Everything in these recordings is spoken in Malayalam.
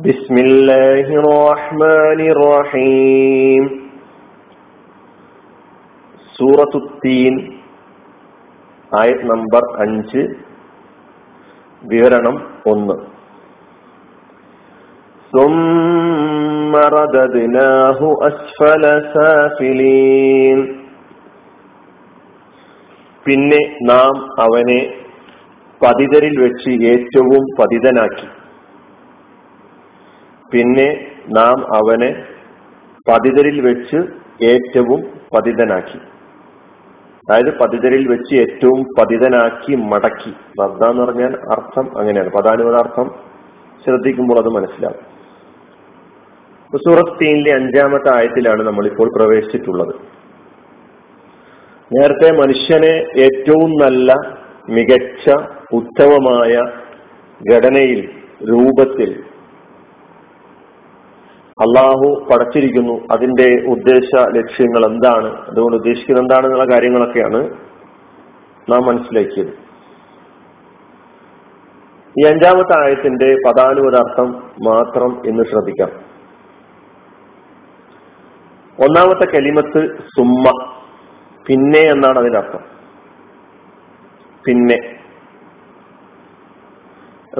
بسم الله الرحمن الرحيم സൂറത്തു തീൻ ആയത് നമ്പർ അഞ്ച് വിവരണം ഒന്ന് ثم رددناه أسفل سافلين പിന്നെ നാം അവനെ പതിതരിൽ വെച്ച് ഏറ്റവും പതിതനാക്കി പിന്നെ നാം അവനെ പതിതരിൽ വെച്ച് ഏറ്റവും പതിതനാക്കി. അതായത് പതിതരിൽ വെച്ച് ഏറ്റവും പതിതനാക്കി മടക്കി. റദ്ദ എന്ന് പറഞ്ഞാൽ അർത്ഥം അങ്ങനെയാണ്. പദാനുപദാർത്ഥം ശ്രദ്ധിക്കുമ്പോൾ അത് മനസ്സിലാവും. സൂറത്ത് അഞ്ചാമത്തെ ആയത്തിലാണ് നമ്മളിപ്പോൾ പ്രവേശിച്ചിട്ടുള്ളത്. നേരത്തെ മനുഷ്യനെ ഏറ്റവും നല്ല മികച്ച ഉത്തമമായ ഘടനയിൽ രൂപത്തിൽ അള്ളാഹു പടച്ചിരിക്കുന്നു. അതിന്റെ ഉദ്ദേശ ലക്ഷ്യങ്ങൾ എന്താണ്? അതുകൊണ്ട് ഉദ്ദേശിക്കുന്നത് എന്താണെന്നുള്ള കാര്യങ്ങളൊക്കെയാണ് നാം മനസ്സിലാക്കിയത്. ഈ അഞ്ചാമത്തെ ആയത്തിന്റെ പദാനുപദാർത്ഥം മാത്രം എന്ന് ശ്രദ്ധിക്കാം. ഒന്നാമത്തെ കലിമത്ത് സുമ്മ പിന്നെ എന്നാണ് അതിനർത്ഥം പിന്നെ.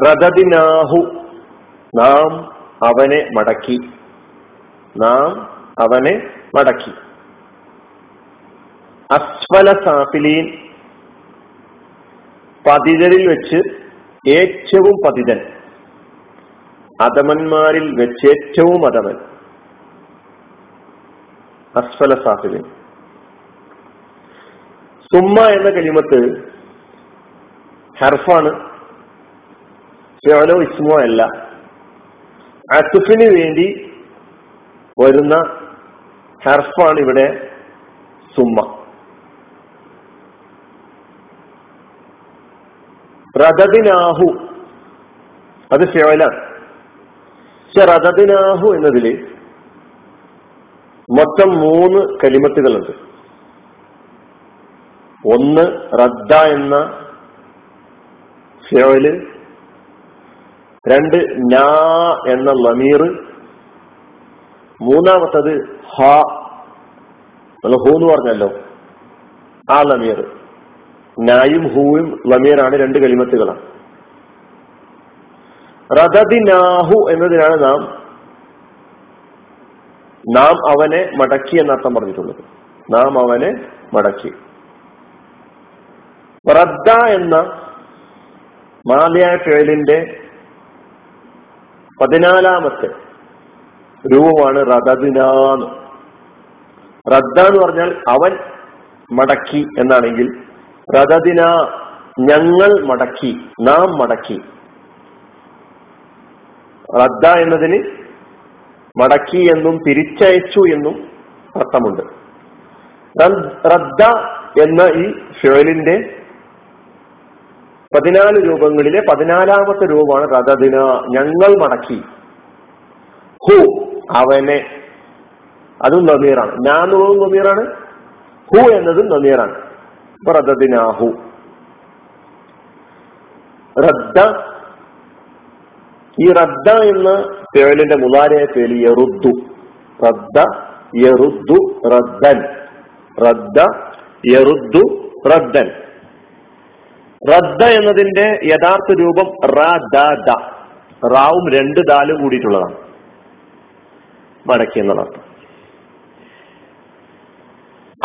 റദദിനാഹു നാം അവനെ മടക്കി. നാം അവനെ മടക്കി. അസ്വല സാഫിലീൻ. പതിതരിൽ വെച്ച് ഏറ്റവും പതിതൻ. അധമന്മാരിൽ വെച്ച് ഏറ്റവും അധമൻ അസ്വല സാഫിലീൻ. സുമ്മ എന്ന കലിമത്ത് ഹർഫാണ്. ഇസ്മോ അല്ല. അസുഫിന് വേണ്ടി വരുന്ന ഹർഫാണ് ഇവിടെ സുമ്മ. റദദിനാഹു അത് ഫിയോലാണ് പക്ഷെ റദദിനാഹു എന്നതിൽ മൊത്തം മൂന്ന് കലിമത്തുകളുണ്ട്. ഒന്ന് റദ്ദ എന്ന ഫിയോൽ രണ്ട് നാ എന്ന ലമീർ മൂന്നാമത്തത് ഹ. നമ്മൾ ഹൂ എന്ന് പറഞ്ഞല്ലോ. ആ ലമീർ. നായും ഹൂവും ലമീറാണ് രണ്ട് കലിമത്തുകളാണ്. റദദിനാഹു എന്നതിനാണ് നാം നാം അവനെ മടക്കി എന്നർത്ഥം പറഞ്ഞിട്ടുള്ളത്. നാം അവനെ മടക്കി. റദ്ദ എന്ന മാലിയ ഫേലിന്റെ പതിനാലാമത്തെ രൂപമാണ് റദദിനാന്ന് റദ്ദ എന്ന് പറഞ്ഞാൽ അവൻ മടക്കി എന്നാണെങ്കിൽ റദദിന ഞങ്ങൾ മടക്കി നാം മടക്കി. റദ്ദ എന്നതിന് മടക്കി എന്നും തിരിച്ചയച്ചു എന്നും അർത്ഥമുണ്ട്. റദ്ദ എന്ന ഈ ഫ്യോലിന്റെ പതിനാല് രൂപങ്ങളിലെ പതിനാലാമത്തെ രൂപമാണ് റദദിന ഞങ്ങൾ മടക്കി. ഹു അവനെ. അതും നമീറാണ് ഞാൻ എന്നുള്ളതും നമീറാണ് ഹു എന്നതും നമീറാണ് അപ്പൊ റദ്ദ. ഈ റദ്ദ എന്ന പേലിന്റെ മുതാരയ പേര് യറുദ്ദു. റദ്ദ യറുദ്ദു റദ്ദൻ. റദ്ദ യറുദ്ദു റദ്ദൻ. റദ്ദ എന്നതിന്റെ യഥാർത്ഥ രൂപം റ റാവും രണ്ട് ദാലും കൂടിയിട്ടുള്ളതാണ്. മടക്കി എന്നതാണ്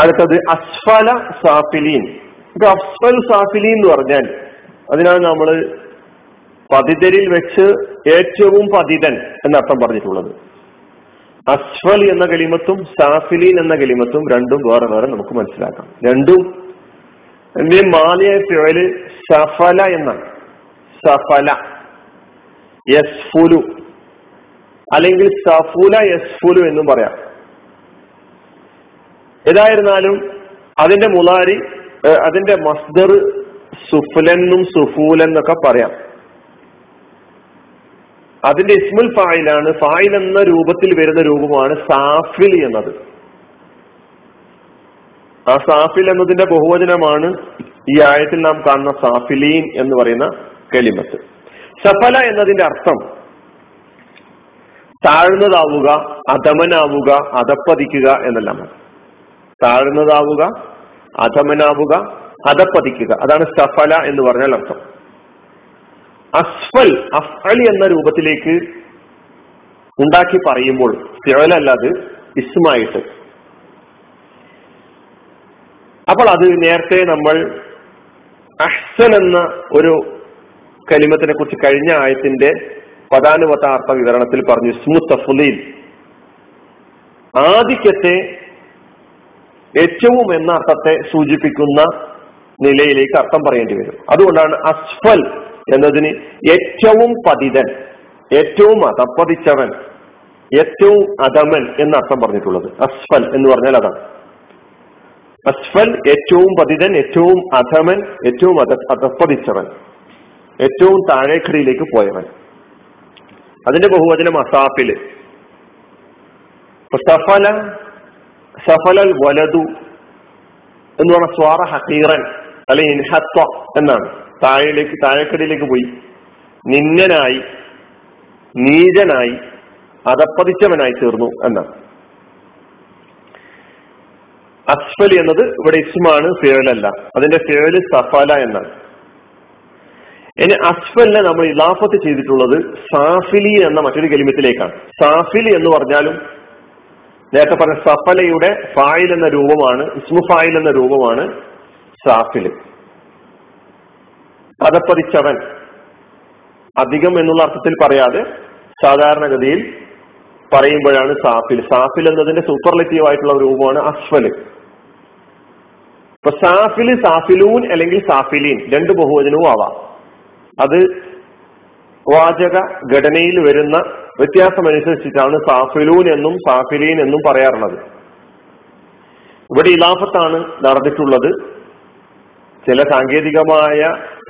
അടുത്തത് അസ്ഫല സാഫിലീൻ. അസ്ഫൽ സാഫിലീൻ എന്ന് പറഞ്ഞാൽ അതിനാണ് നമ്മൾ പതിതരിൽ വെച്ച് ഏറ്റവും പതിതൻ എന്നർത്ഥം പറഞ്ഞിട്ടുള്ളത്. അസ്ഫൽ എന്ന കലിമത്തും സാഫിലീൻ എന്ന കലിമത്തും രണ്ടും വേറെ വേറെ നമുക്ക് മനസ്സിലാക്കാം. രണ്ടും എന്റെ മാലിയ പേര് സഫല എന്നാണ്. സഫല. യസ്ഫുലു. അല്ലെങ്കിൽ സഫൂല യസ്ഫുലു എന്നും പറയാം. ഏതായിരുന്നാലും അതിന്റെ മുലാരി അതിന്റെ മസ്ദർ സുഫുലെന്നും സുഫൂലെന്നൊക്കെ പറയാം. അതിന്റെ ഇസ്മുൽ ഫായിലാണ് ഫായിൽ എന്ന രൂപത്തിൽ വരുന്ന രൂപമാണ് സാഫിൽ എന്നത്. ആ സാഫിൽ എന്നതിന്റെ ബഹുവചനമാണ് ഈ ആയത്തിൽ നാം കാണുന്ന സാഫിലീൻ എന്ന് പറയുന്ന കലിമത്ത്. സഫല എന്നതിന്റെ അർത്ഥം താഴ്ന്നതാവുക അധമനാവുക അധപ്പതിക്കുക എന്നെല്ലാം താഴ്ന്നതാവുക അധമനാവുക അധപ്പതിക്കുക അതാണ് സഫല എന്ന് പറഞ്ഞാൽ അർത്ഥം. അസ്ഫൽ അഫ്അലി എന്ന രൂപത്തിലേക്ക് ഉണ്ടാക്കി പറയുമ്പോൾ ഫിഴലല്ലാതെ ഇസ്മായിട്ട്. അപ്പോൾ അത് നേരത്തെ നമ്മൾ അഹ്സൻ എന്ന ഒരു കലിമത്തിനെ കുറിച്ച് കഴിഞ്ഞ ആയത്തിന്റെ പദാനുപതാർത്ഥ വിവരണത്തിൽ പറഞ്ഞു ഇസ്മു തഫുലീൽ. ആദിക്യത്തെ ഏറ്റവും എന്ന അർത്ഥത്തെ സൂചിപ്പിക്കുന്ന നിലയിലേക്ക് അർത്ഥം പറയേണ്ടി വരും. അതുകൊണ്ടാണ് അസ്ഫൽ എന്നതിന് ഏറ്റവും പതിതൻ ഏറ്റവും അതപ്പതിച്ചവൻ ഏറ്റവും അധമൻ എന്ന അർത്ഥം പറഞ്ഞിട്ടുള്ളത്. അസ്ഫൽ എന്ന് പറഞ്ഞാൽ അതാണ്. അസ്ഫൽ ഏറ്റവും പതിതൻ ഏറ്റവും അധമൻ ഏറ്റവും അത അധപ്പതിച്ചവൻ ഏറ്റവും താഴേക്കടിയിലേക്ക് പോയവൻ. അതിന്റെ ബഹുവചനം അസാഫിൽ. സഫല സഫലൽ വലതു എന്ന് പറഞ്ഞ സ്വാറ ഹീറൻ അല്ലെ ഇൻഹത്വ എന്നാണ്. താഴേക്ക് താഴേക്കടിയിലേക്ക് പോയി. നിന്നനായി നീചനായി അതപ്പതിച്ചവനായി തീർന്നു എന്നാണ്. അസ്ഫലി എന്നത് ഇവിടെ ഇസ്മാണ് ഫേലല്ല. അതിന്റെ ഫേൽ സഫല എന്നാണ്. ഇനി അസ്ഫലിനെ നമ്മൾ ഇലാഫത്ത് ചെയ്തിട്ടുള്ളത് സാഫിലി എന്ന മറ്റൊരു കലിമത്തിലേക്കാണ്. സാഫിലി എന്ന് പറഞ്ഞാലും നേരത്തെ പറഞ്ഞ സഫലയുടെ ഫായിൽ എന്ന രൂപമാണ് ഇസ്മു ഫായിൽ എന്ന രൂപമാണ് സാഫിൽ. പദപ്പതിച്ചവൻ അധികം എന്നുള്ള അർത്ഥത്തിൽ പറയാതെ സാധാരണഗതിയിൽ പറയുമ്പോഴാണ് സാഫിൽ സാഫിൽ എന്നതിന്റെ സൂപ്പർലെറ്റീവ് ആയിട്ടുള്ള രൂപമാണ് അസ്ഫൽ. ഇപ്പൊ സാഫിൽ സാഫിലൂൻ അല്ലെങ്കിൽ സാഫിലീൻ രണ്ട് ബഹുവചനവും ആവാം. അത് വാചക ഘടനയിൽ വരുന്ന വ്യത്യാസമനുസരിച്ചിട്ടാണ് സാഫിലൂൻ എന്നും സാഫിലീൻ എന്നും പറയാറുള്ളത്. ഇവിടെ ഇലാഫത്താണ് നടന്നിട്ടുള്ളത്. ചില സാങ്കേതികമായ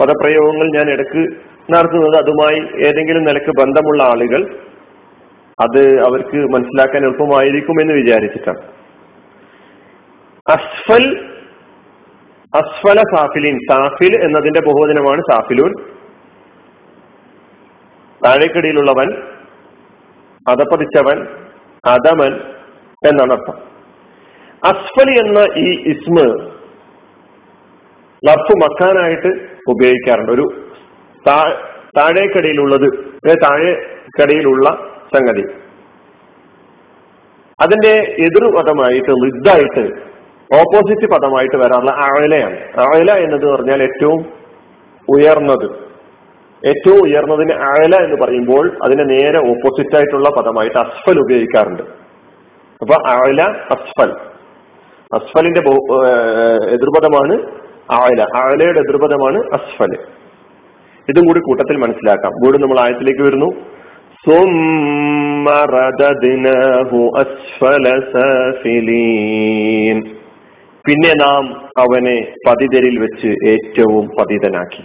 പദപ്രയോഗങ്ങൾ ഞാൻ ഇടയ്ക്ക് നടത്തുന്നത് അതുമായി ഏതെങ്കിലും നിലയ്ക്ക് ബന്ധമുള്ള ആളുകൾ അത് അവർക്ക് മനസ്സിലാക്കാൻ എളുപ്പമായിരിക്കും എന്ന് വിചാരിച്ചിട്ടാണ്. അസ്ഫൽ അസ്ഫല സാഫിലിൻ സാഫിൽ എന്നതിന്റെ ബഹുവചനമാണ് സാഫിലൂൻ. താഴേക്കടിയിലുള്ളവൻ അതപ്പതിച്ചവൻ അധമൻ എന്നാണ് അർത്ഥം. അസ്ഫലി എന്ന ഈ ഇസ്മ ലഫ് മക്കാനായിട്ട് ഉപയോഗിക്കാറുണ്ട്. ഒരു താഴേക്കടിയിലുള്ളത് താഴേക്കടിയിലുള്ള സംഗതി. അതിന്റെ എതിർ പദമായിട്ട് ലിദ്ദായിട്ട് ഓപ്പോസിറ്റ് പദമായിട്ട് വരാറുള്ള അഴലയാണ്. അഴല എന്നത് പറഞ്ഞാൽ ഏറ്റവും ഉയർന്നത്. ഏറ്റവും ഉയർന്നതിന് അയല എന്ന് പറയുമ്പോൾ അതിന് നേരെ ഓപ്പോസിറ്റ് ആയിട്ടുള്ള പദമായിട്ട് അസ്ഫൽ ഉപയോഗിക്കാറുണ്ട്. അപ്പൊ അയല അസ്ഫൽ അസ്ഫലിന്റെ എതിർപദമാണ് ആയല ആയലയുടെ എതിർപദമാണ് അസ്ഫൽ ഇതും കൂടി കൂട്ടത്തിൽ മനസ്സിലാക്കാം. വീണ്ടും നമ്മൾ ആയത്തിലേക്ക് വരുന്നു. പിന്നെ നാം അവനെ പതിതരിൽ വെച്ച് ഏറ്റവും പതിതനാക്കി.